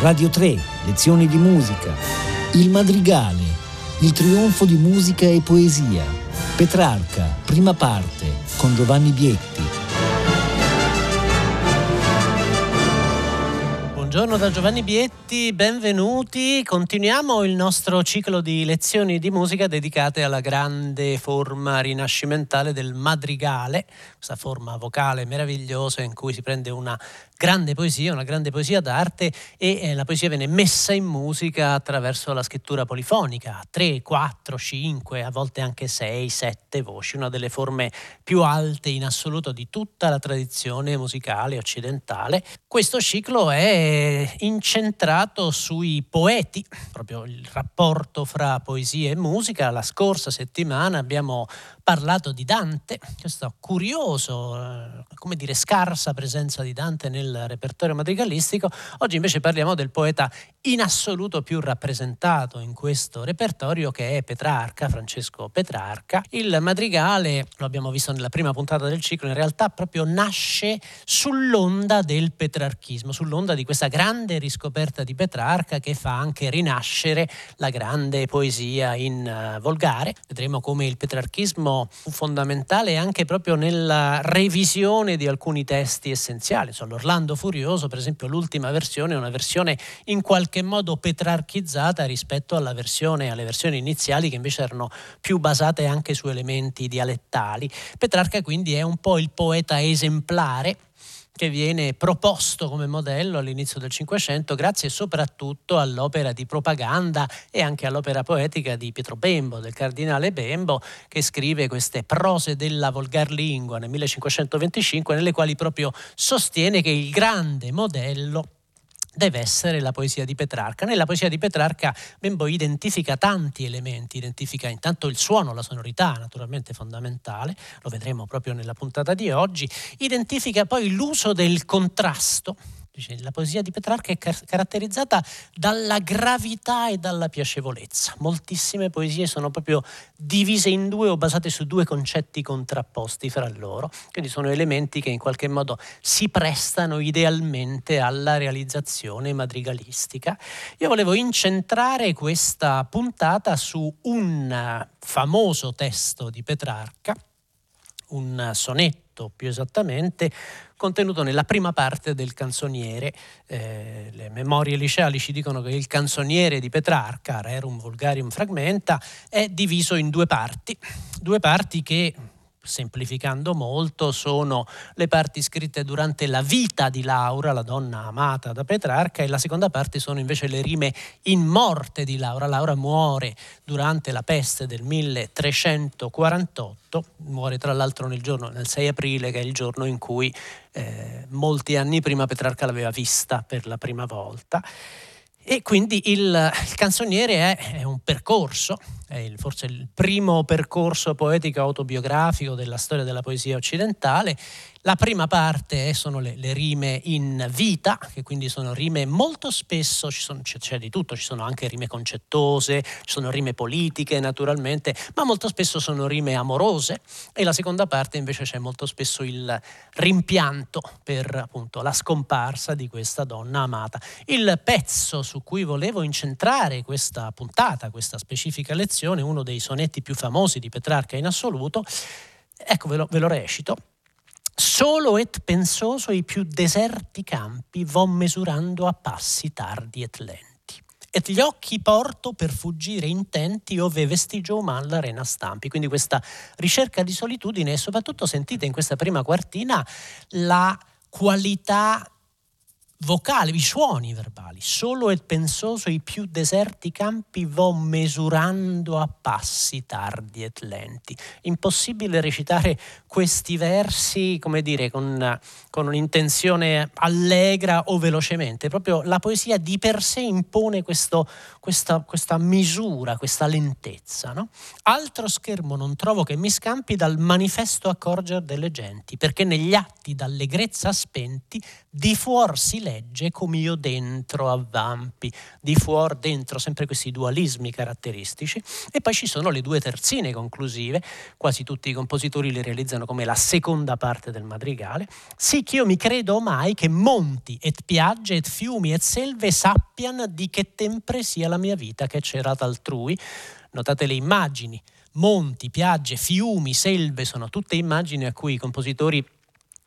Radio 3, lezioni di musica, Il Madrigale, il trionfo di musica e poesia, Petrarca, prima parte, con Giovanni Bietti. Buongiorno da Giovanni Bietti, benvenuti. Continuiamo il nostro ciclo di lezioni di musica dedicate alla grande forma rinascimentale del madrigale, questa forma vocale meravigliosa in cui si prende una grande poesia, una grande poesia d'arte e eh, la poesia viene messa in musica attraverso la scrittura polifonica, 3, 4, 5, a volte anche 6, 7 voci, una delle forme più alte in assoluto di tutta la tradizione musicale occidentale. Questo ciclo è incentrato sui poeti, proprio il rapporto fra poesia e musica. La scorsa settimana abbiamo parlato di Dante, questo curioso, eh, come dire, scarsa presenza di Dante nel repertorio madrigalistico. Oggi invece parliamo del poeta in assoluto più rappresentato in questo repertorio che è Petrarca, Francesco Petrarca. Il madrigale, lo abbiamo visto nella prima puntata del ciclo, in realtà proprio nasce sull'onda del petrarchismo, sull'onda di questa grande riscoperta di Petrarca che fa anche rinascere la grande poesia in uh, volgare. Vedremo come il petrarchismo fondamentale anche proprio nella revisione di alcuni testi essenziali. So, L'Orlando Furioso, per esempio, l'ultima versione è una versione in qualche modo petrarchizzata rispetto versione, alle versioni iniziali che invece erano più basate anche su elementi dialettali. Petrarca quindi è un po' il poeta esemplare che viene proposto come modello all'inizio del Cinquecento grazie soprattutto all'opera di propaganda e anche all'opera poetica di Pietro Bembo, del cardinale Bembo, che scrive queste prose della volgar lingua nel 1525, nelle quali proprio sostiene che il grande modello deve essere la poesia di Petrarca. Nella poesia di Petrarca Bembo identifica tanti elementi, identifica intanto il suono, la sonorità, naturalmente fondamentale, lo vedremo proprio nella puntata di oggi, identifica poi l'uso del contrasto la poesia di Petrarca è caratterizzata dalla gravità e dalla piacevolezza. Moltissime poesie sono proprio divise in due o basate su due concetti contrapposti fra loro, quindi sono elementi che in qualche modo si prestano idealmente alla realizzazione madrigalistica. Io volevo incentrare questa puntata su un famoso testo di Petrarca, un sonetto più esattamente, contenuto nella prima parte del canzoniere. Eh, le memorie liceali ci dicono che il canzoniere di Petrarca, Rerum Vulgarium Fragmenta, è diviso in due parti, due parti che semplificando molto, sono le parti scritte durante la vita di Laura, la donna amata da Petrarca, e la seconda parte sono invece le rime in morte di Laura. Laura muore durante la peste del 1348, muore tra l'altro nel, giorno, nel 6 aprile, che è il giorno in cui eh, molti anni prima Petrarca l'aveva vista per la prima volta. E quindi il, il canzoniere è, è, un percorso, è il, forse il primo percorso poetico autobiografico della storia della poesia occidentale la prima parte sono le, le, rime in vita, che quindi sono rime molto spesso, sono, c'è, c'è, di tutto, ci sono anche rime concettose, ci sono rime politiche naturalmente, ma molto spesso sono rime amorose e la seconda parte invece c'è molto spesso il rimpianto per appunto la scomparsa di questa donna amata. Il pezzo su cui volevo incentrare questa puntata, questa specifica lezione, uno dei sonetti più famosi di Petrarca in assoluto, ecco ve lo, ve lo recito Solo et pensoso i più deserti campi vo mesurando a passi tardi et lenti. Et gli occhi porto per fuggire intenti ove vestigio uman l'arena stampi. Quindi questa ricerca di solitudine e soprattutto sentite in questa prima quartina la qualità vocale, i suoni verbali, solo e pensoso i più deserti campi vo mesurando a passi tardi e lenti. Impossibile recitare questi versi, come dire, con, con un'intenzione allegra o velocemente. Proprio la poesia di per sé impone questo, questa, questa misura, questa lentezza. No? Altro schermo non trovo che mi scampi dal manifesto accorger delle genti, perché negli atti d'allegrezza spenti di fuor si legge come io dentro avvampi, di fuor dentro, sempre questi dualismi caratteristici. E poi ci sono le due terzine conclusive, quasi tutti i compositori le realizzano come la seconda parte del madrigale. Sì che io mi credo mai che monti et piagge et fiumi et selve sappian di che tempre sia la mia vita che c'era altrui. Notate le immagini, monti, piagge, fiumi, selve, sono tutte immagini a cui i compositori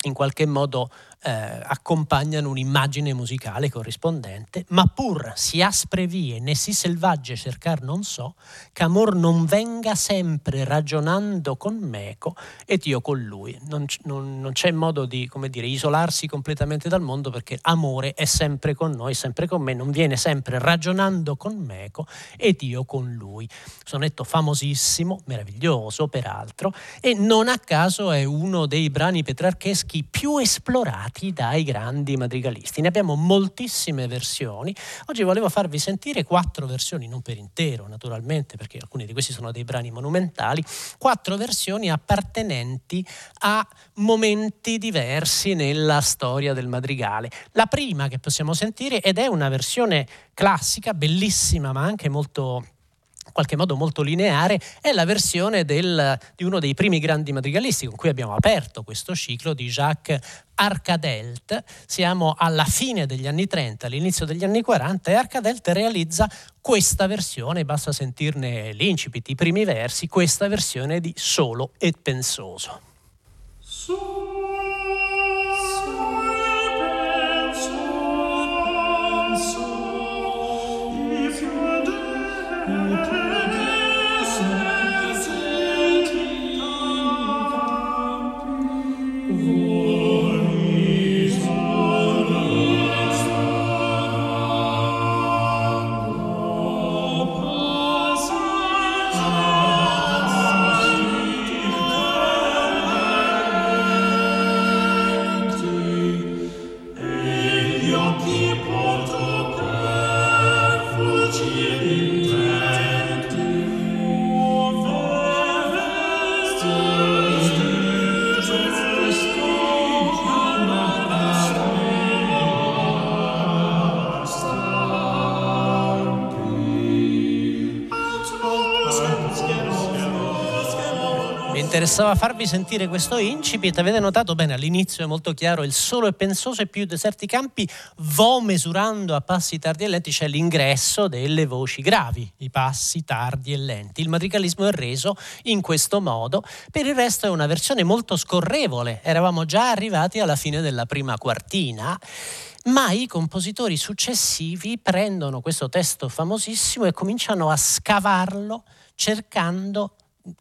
in qualche modo eh, accompagnano un'immagine musicale corrispondente, ma pur si aspre vie né si selvagge cercar non so, che amor non venga sempre ragionando con meco ed io con lui. Non, non, non c'è modo di dire, isolarsi completamente dal mondo perché amore è sempre con noi, sempre con me, non viene sempre ragionando con meco ed io con lui. Sonetto famosissimo, meraviglioso peraltro, e non a caso è uno dei brani petrarcheschi più esplorati cantati dai grandi madrigalisti. Ne abbiamo moltissime versioni. Oggi volevo farvi sentire quattro versioni, non per intero naturalmente, perché alcuni di questi sono dei brani monumentali, quattro versioni appartenenti a momenti diversi nella storia del madrigale. La prima che possiamo sentire ed è una versione classica, bellissima, ma anche molto qualche modo molto lineare, è la versione del, di uno dei primi grandi madrigalisti con cui abbiamo aperto questo ciclo di Jacques Arcadelt. Siamo alla fine degli anni 30, all'inizio degli anni 40 e Arcadelt realizza questa versione, basta sentirne l'incipit, i primi versi, questa versione di Solo e Pensoso. Solo interessava farvi sentire questo incipit. Avete notato bene, all'inizio è molto chiaro, il solo e pensoso e più deserti campi, vo mesurando a passi tardi e lenti, c'è l'ingresso delle voci gravi, i passi tardi e lenti. Il madrigalismo è reso in questo modo, per il resto è una versione molto scorrevole, eravamo già arrivati alla fine della prima quartina ma i compositori successivi prendono questo testo famosissimo e cominciano a scavarlo cercando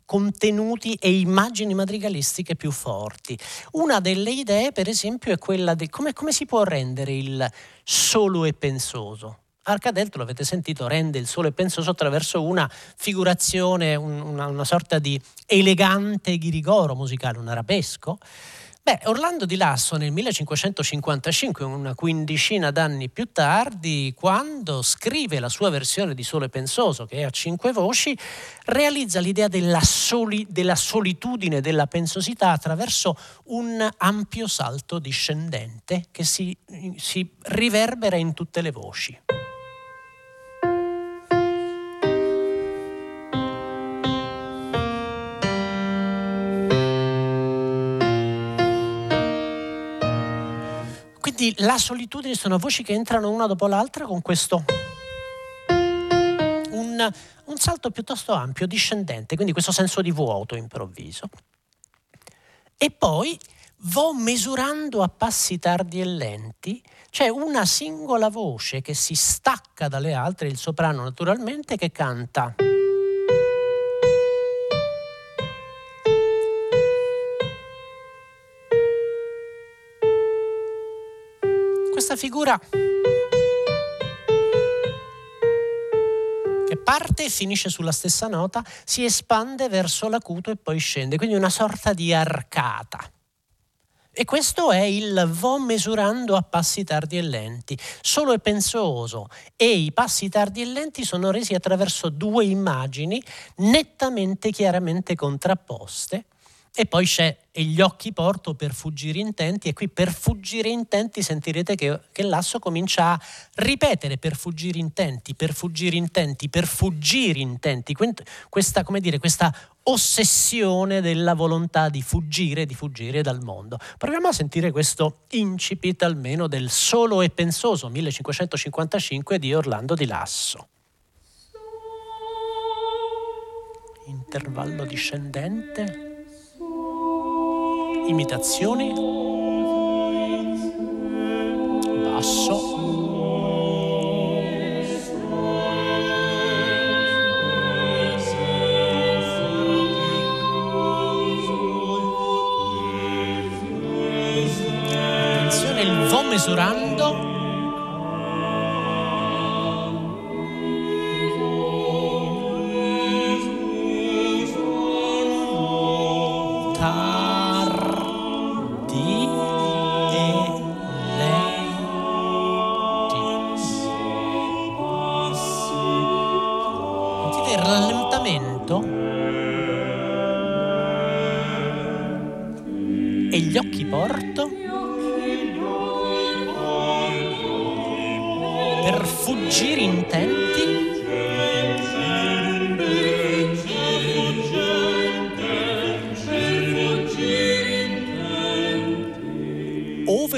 contenuti e immagini madrigalistiche più forti. Una delle idee, per esempio, è quella di come, come si può rendere il solo e pensoso. Arcadelto, l'avete sentito, rende il solo e pensoso attraverso una figurazione, una, una sorta di elegante ghirigoro musicale, un arabesco Beh, Orlando di Lasso nel 1555, una quindicina d'anni più tardi, quando scrive la sua versione di Sole Pensoso, che è a cinque voci, realizza l'idea della, soli, della solitudine, della pensosità attraverso un ampio salto discendente che si, si riverbera in tutte le voci. Quindi la solitudine sono voci che entrano una dopo l'altra con questo un, un salto piuttosto ampio, discendente, quindi questo senso di vuoto improvviso. E poi vo misurando a passi tardi e lenti, c'è una singola voce che si stacca dalle altre, il soprano naturalmente, che canta. Questa figura che parte e finisce sulla stessa nota, si espande verso l'acuto e poi scende, quindi una sorta di arcata. E questo è il vo mesurando a passi tardi e lenti. Solo e pensoso e i passi tardi e lenti sono resi attraverso due immagini nettamente, chiaramente contrapposte e poi c'è e gli occhi porto per fuggire intenti e qui per fuggire intenti sentirete che, che l'asso comincia a ripetere per fuggire intenti, per fuggire intenti, per fuggire intenti. Questa, come dire, questa ossessione della volontà di fuggire, di fuggire dal mondo. Proviamo a sentire questo incipit almeno del Solo e pensoso 1555 di Orlando di Lasso. Intervallo discendente imitazioni,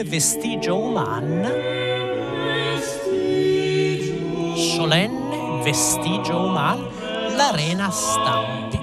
vestigio uman, solenne vestigio uman, l'arena stampi.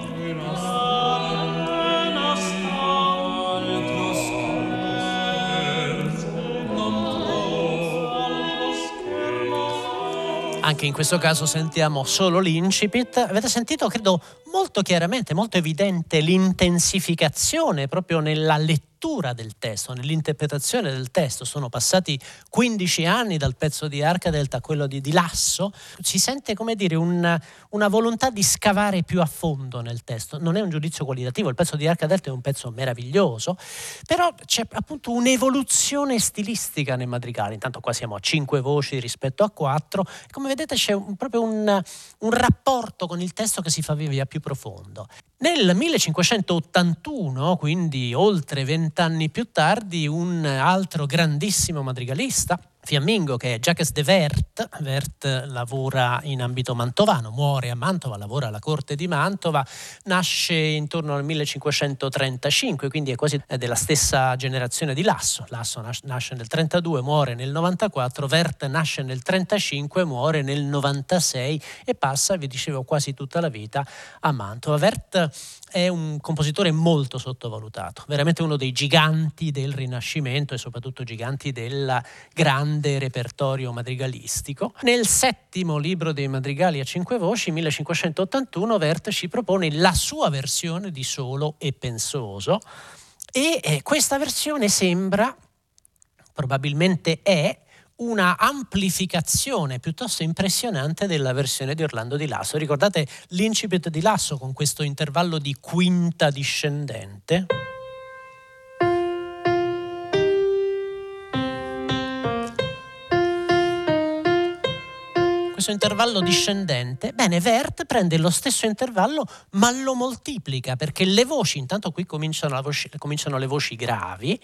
Anche in questo caso sentiamo solo l'incipit. Avete sentito, credo, molto chiaramente, molto evidente l'intensificazione proprio nella lettura lettura del testo, nell'interpretazione del testo. Sono passati 15 anni dal pezzo di Arca Delta a quello di, di Lasso. Si sente, come dire, un, una volontà di scavare più a fondo nel testo. Non è un giudizio qualitativo, il pezzo di Arca Delta è un pezzo meraviglioso, però c'è appunto un'evoluzione stilistica nei madrigali. Intanto qua siamo a 5 voci rispetto a 4. Come vedete c'è un, proprio un, un rapporto con il testo che si fa via più profondo. Nel 1581, quindi oltre vent'anni più tardi, un altro grandissimo madrigalista, fiammingo che è Jacques de Vert, Vert lavora in ambito mantovano, muore a Mantova, lavora alla corte di Mantova, nasce intorno al 1535, quindi è quasi della stessa generazione di Lasso. Lasso nasce nel 32, muore nel 94, Vert nasce nel 35, muore nel 96 e passa, vi dicevo, quasi tutta la vita a Mantova. Vert è un compositore molto sottovalutato, veramente uno dei giganti del Rinascimento e soprattutto giganti del grande repertorio madrigalistico. Nel settimo libro dei madrigali a cinque voci, 1581, Vert ci propone la sua versione di Solo e Pensoso e eh, questa versione sembra, probabilmente è, una amplificazione piuttosto impressionante della versione di Orlando di Lasso. Ricordate l'incipit di Lasso con questo intervallo di quinta discendente? Questo intervallo discendente, bene, Vert prende lo stesso intervallo ma lo moltiplica perché le voci, intanto qui cominciano, voce, cominciano le voci gravi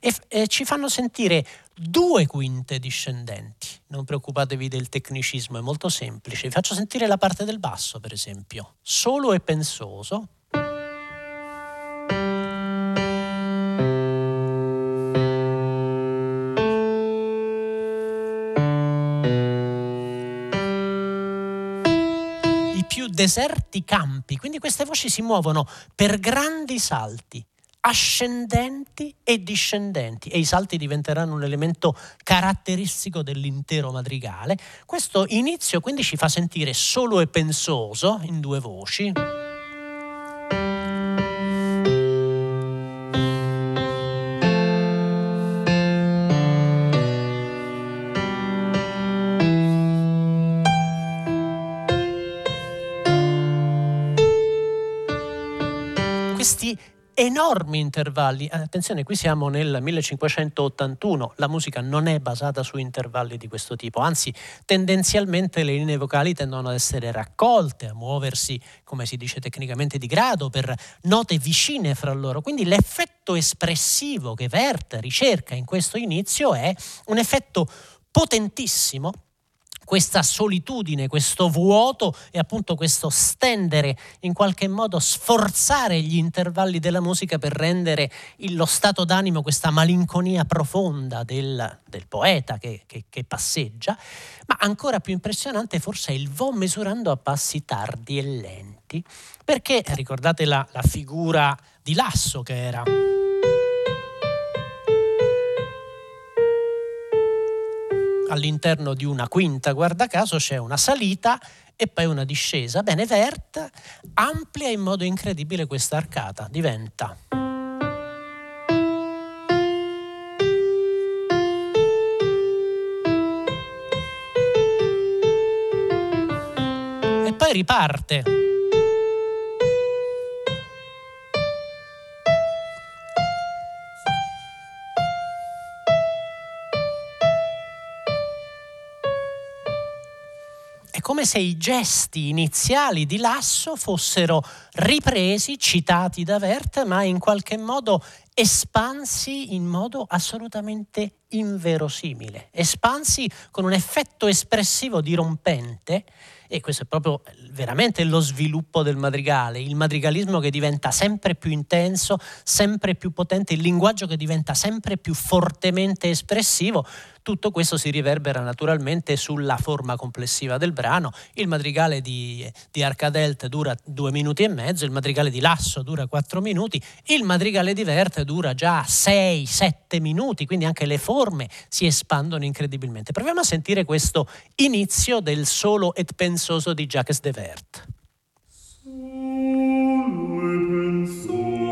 e, e ci fanno sentire due quinte discendenti. Non preoccupatevi del tecnicismo, è molto semplice. Vi faccio sentire la parte del basso, per esempio. Solo e pensoso. Deserti campi, quindi queste voci si muovono per grandi salti ascendenti e discendenti e i salti diventeranno un elemento caratteristico dell'intero madrigale. Questo inizio quindi ci fa sentire solo e pensoso in due voci. Enormi intervalli. Attenzione, qui siamo nel 1581, la musica non è basata su intervalli di questo tipo, anzi tendenzialmente le linee vocali tendono ad essere raccolte, a muoversi, come si dice tecnicamente, di grado per note vicine fra loro. Quindi l'effetto espressivo che Werth ricerca in questo inizio è un effetto potentissimo questa solitudine, questo vuoto e appunto questo stendere, in qualche modo sforzare gli intervalli della musica per rendere lo stato d'animo, questa malinconia profonda del, del poeta che, che, che, passeggia, ma ancora più impressionante forse è il vo misurando a passi tardi e lenti, perché ricordate la, la figura di Lasso che era all'interno di una quinta, guarda caso, c'è una salita e poi una discesa. Bene, Vert amplia in modo incredibile questa arcata, diventa... E poi riparte. Come se i gesti iniziali di Lasso fossero ripresi, citati da Vert, ma in qualche modo espansi in modo assolutamente inverosimile, espansi con un effetto espressivo dirompente e questo è proprio veramente lo sviluppo del madrigale, il madrigalismo che diventa sempre più intenso, sempre più potente, il linguaggio che diventa sempre più fortemente espressivo. Tutto questo si riverbera naturalmente sulla forma complessiva del brano. Il madrigale di, di Arcadelt dura due minuti e mezzo, il madrigale di Lasso dura quattro minuti, il madrigale di Verte dura già sei, sette minuti, quindi anche le forme si espandono incredibilmente. Proviamo a sentire questo inizio del solo et pensoso di Jacques de Vert. Entra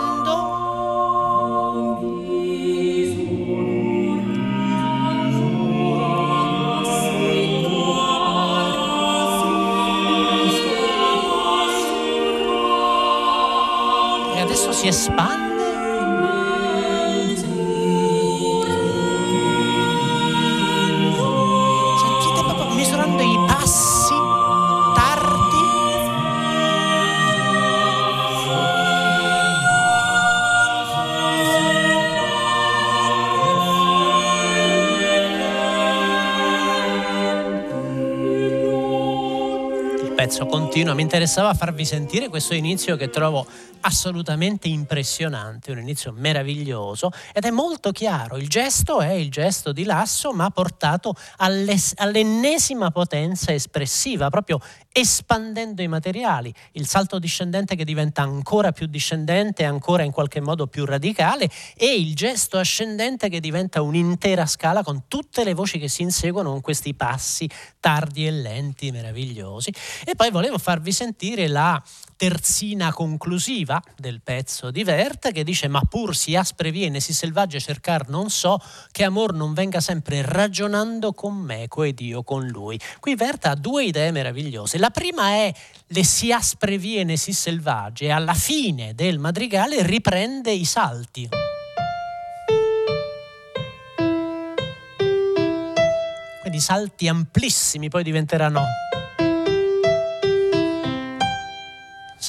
espande. Pezzo continua, mi interessava farvi sentire questo inizio che trovo assolutamente impressionante, un inizio meraviglioso ed è molto chiaro, il gesto è il gesto di Lasso ma portato all'ennesima potenza espressiva, proprio espandendo i materiali, il salto discendente che diventa ancora più discendente, ancora in qualche modo più radicale e il gesto ascendente che diventa un'intera scala con tutte le voci che si inseguono con questi passi tardi e lenti, meravigliosi. E poi volevo farvi sentire la terzina conclusiva del pezzo di Vert che dice ma pur si aspre viene, si selvaggia cercar non so che amor non venga sempre ragionando con meco ed io con lui. Qui Vert ha due idee meravigliose. La prima è le si aspre viene, si selvaggia e alla fine del madrigale riprende i salti. Quindi salti amplissimi poi diventeranno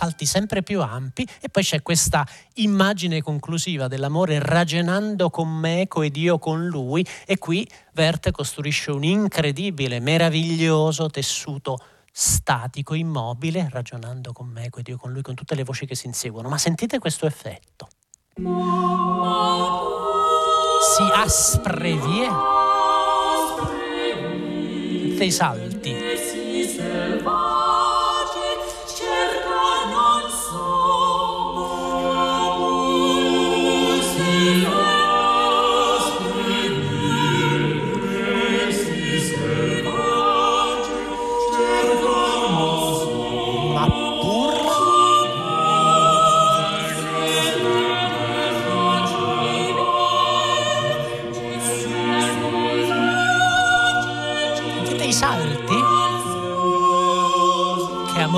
salti sempre più ampi e poi c'è questa immagine conclusiva dell'amore ragionando con me ed io con lui e qui Verte costruisce un incredibile, meraviglioso tessuto statico, immobile, ragionando con me ed io con lui, con tutte le voci che si inseguono. Ma sentite questo effetto. Si asprevie dei salti.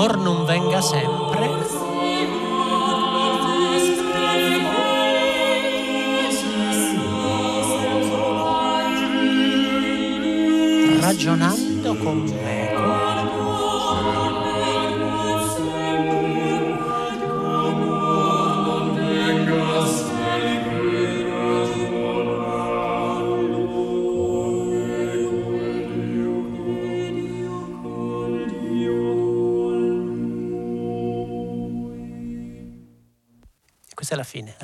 amor non venga sempre.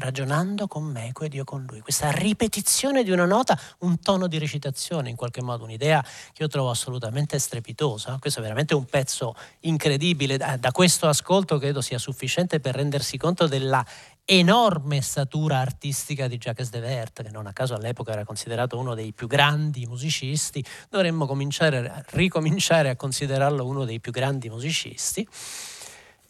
Ragionando con me ed io con lui. Questa ripetizione di una nota, un tono di recitazione, in qualche modo un'idea che io trovo assolutamente strepitosa. Questo è veramente un pezzo incredibile. Da questo ascolto credo sia sufficiente per rendersi conto della enorme statura artistica di Jacques de Vert, che non a caso all'epoca era considerato uno dei più grandi musicisti, dovremmo cominciare, ricominciare a considerarlo uno dei più grandi musicisti.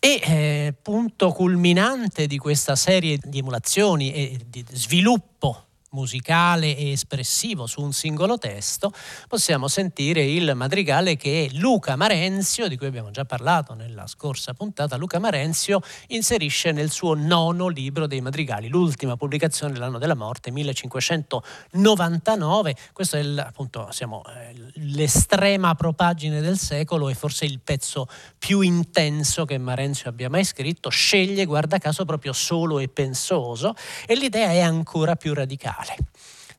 E eh, punto culminante di questa serie di emulazioni e di sviluppo musicale e espressivo su un singolo testo, possiamo sentire il madrigale che Luca Marenzio, di cui abbiamo già parlato nella scorsa puntata, Luca Marenzio inserisce nel suo nono libro dei madrigali, l'ultima pubblicazione dell'anno della morte, 1599. Questo è il, appunto siamo, eh, l'estrema propagine del secolo e forse il pezzo più intenso che Marenzio abbia mai scritto. Sceglie, guarda caso, proprio solo e pensoso e l'idea è ancora più radicale musicale.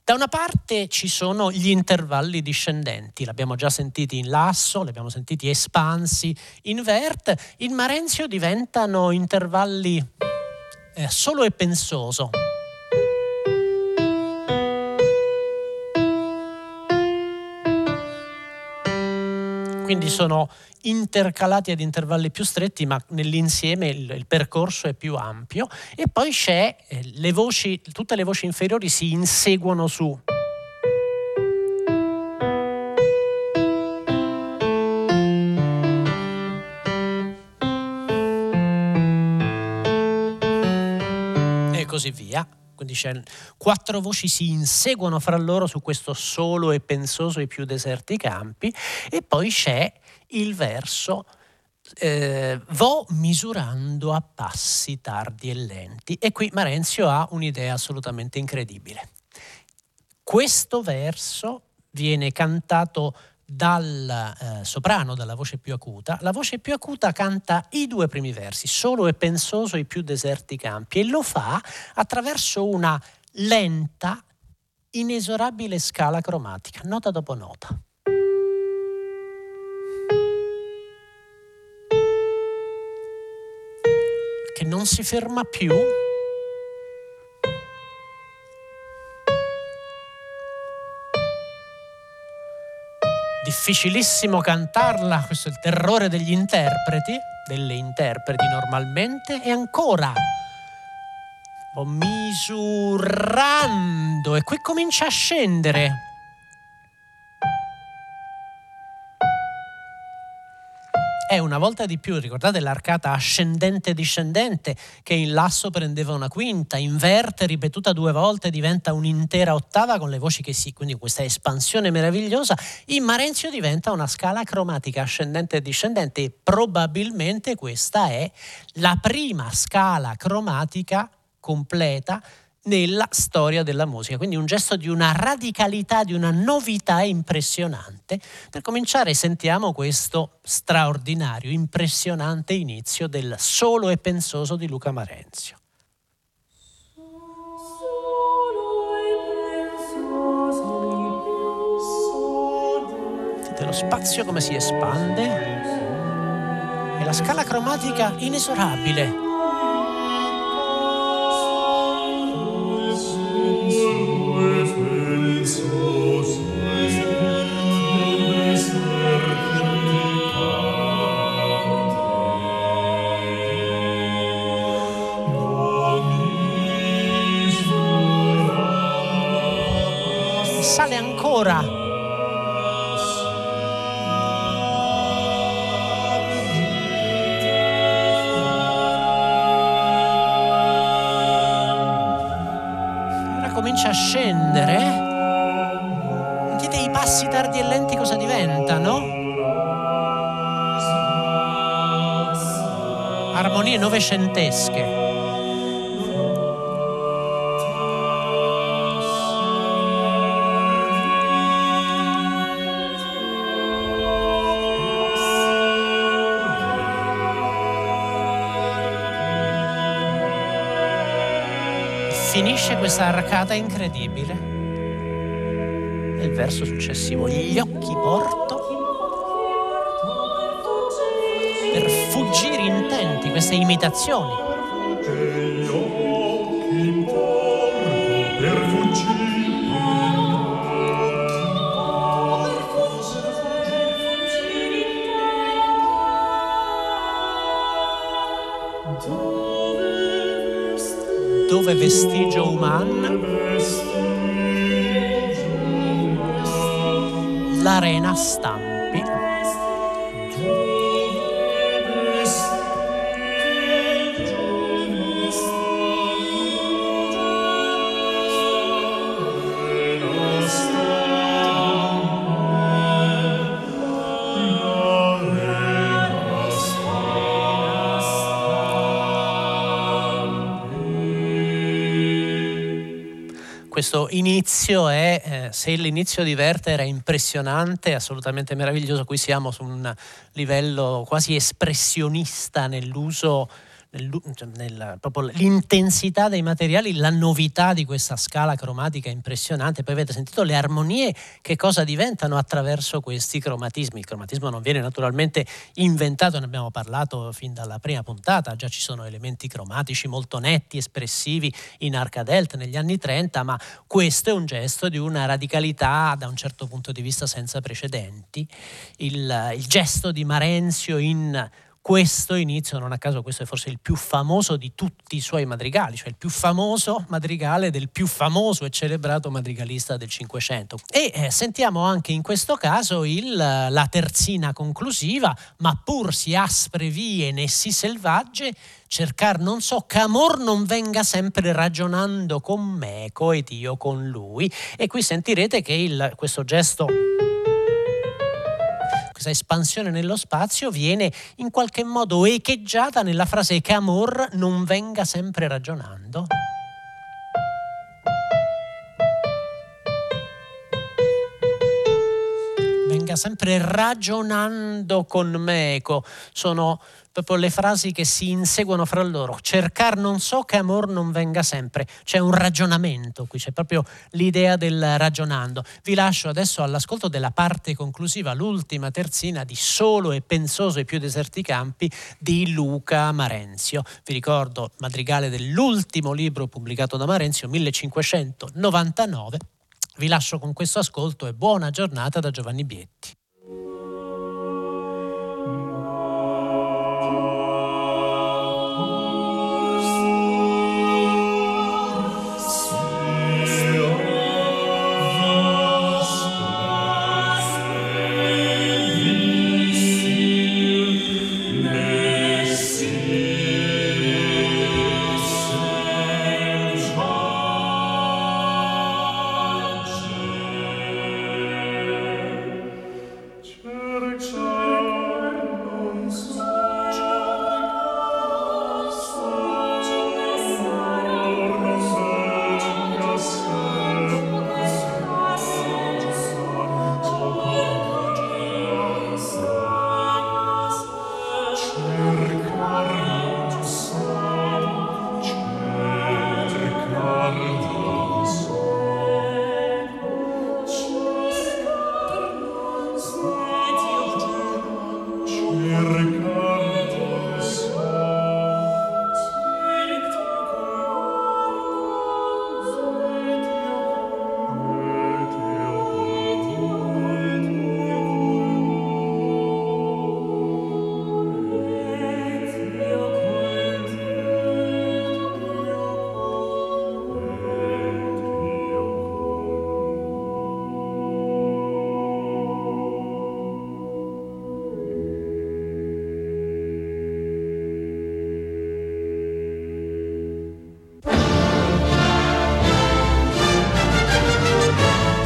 Da una parte ci sono gli intervalli discendenti, l'abbiamo già sentiti in lasso, li abbiamo sentiti espansi in vert, in Marenzio diventano intervalli eh, solo e pensoso. Quindi sono intercalati ad intervalli più stretti, ma nell'insieme il, il percorso è più ampio. E poi c'è eh, le voci, tutte le voci inferiori si inseguono su. Quindi quattro voci si inseguono fra loro su questo solo e pensoso i più deserti campi e poi c'è il verso eh, vo misurando a passi tardi e lenti e qui Marenzio ha un'idea assolutamente incredibile. Questo verso viene cantato dal eh, soprano, dalla voce più acuta, la voce più acuta canta i due primi versi, solo e pensoso i più deserti campi, e lo fa attraverso una lenta, inesorabile scala cromatica, nota dopo nota. Che non si ferma più difficilissimo cantarla, questo è il terrore degli interpreti, delle interpreti normalmente, e ancora ho misurando e qui comincia a scendere è una volta di più, ricordate l'arcata ascendente-discendente che in lasso prendeva una quinta, inverte ripetuta due volte diventa un'intera ottava con le voci che si, quindi questa espansione meravigliosa, in Marenzio diventa una scala cromatica ascendente e discendente e probabilmente questa è la prima scala cromatica completa nella storia della musica, quindi un gesto di una radicalità, di una novità impressionante. Per cominciare sentiamo questo straordinario, impressionante inizio del solo e pensoso di Luca Marenzio. Sentite lo spazio come si espande e la scala cromatica inesorabile Ora comincia a scendere. Vedete i passi tardi e lenti cosa diventano? Armonie novecentesche. Finisce questa arcata incredibile. E il verso successivo, gli occhi porto per fuggire intenti queste imitazioni. Dove vestigio umano l'arena stampi. Questo inizio è, eh, se l'inizio di Verta era impressionante, assolutamente meraviglioso, qui siamo su un livello quasi espressionista nell'uso cioè, l'intensità dei materiali, la novità di questa scala cromatica impressionante. Poi avete sentito le armonie che cosa diventano attraverso questi cromatismi. Il cromatismo non viene naturalmente inventato, ne abbiamo parlato fin dalla prima puntata, già ci sono elementi cromatici molto netti, espressivi in Arca Delta negli anni 30, ma questo è un gesto di una radicalità da un certo punto di vista senza precedenti. Il, il gesto di Marenzio in questo inizio, non a caso questo è forse il più famoso di tutti i suoi madrigali, cioè il più famoso madrigale del più famoso e celebrato madrigalista del Cinquecento. E eh, sentiamo anche in questo caso il, la terzina conclusiva, ma pur si aspre vie nessi selvagge, cercar non so che amor non venga sempre ragionando con me, ed io con lui. E qui sentirete che il, questo gesto questa espansione nello spazio viene in qualche modo echeggiata nella frase che amor non venga sempre ragionando. Venga sempre ragionando con me. Ecco, sono proprio le frasi che si inseguono fra loro. Cercar non so che amor non venga sempre. C'è un ragionamento qui, c'è proprio l'idea del ragionando. Vi lascio adesso all'ascolto della parte conclusiva, l'ultima terzina di Solo e pensoso i più deserti campi di Luca Marenzio. Vi ricordo madrigale dell'ultimo libro pubblicato da Marenzio, 1599. Vi lascio con questo ascolto e buona giornata da Giovanni Bietti.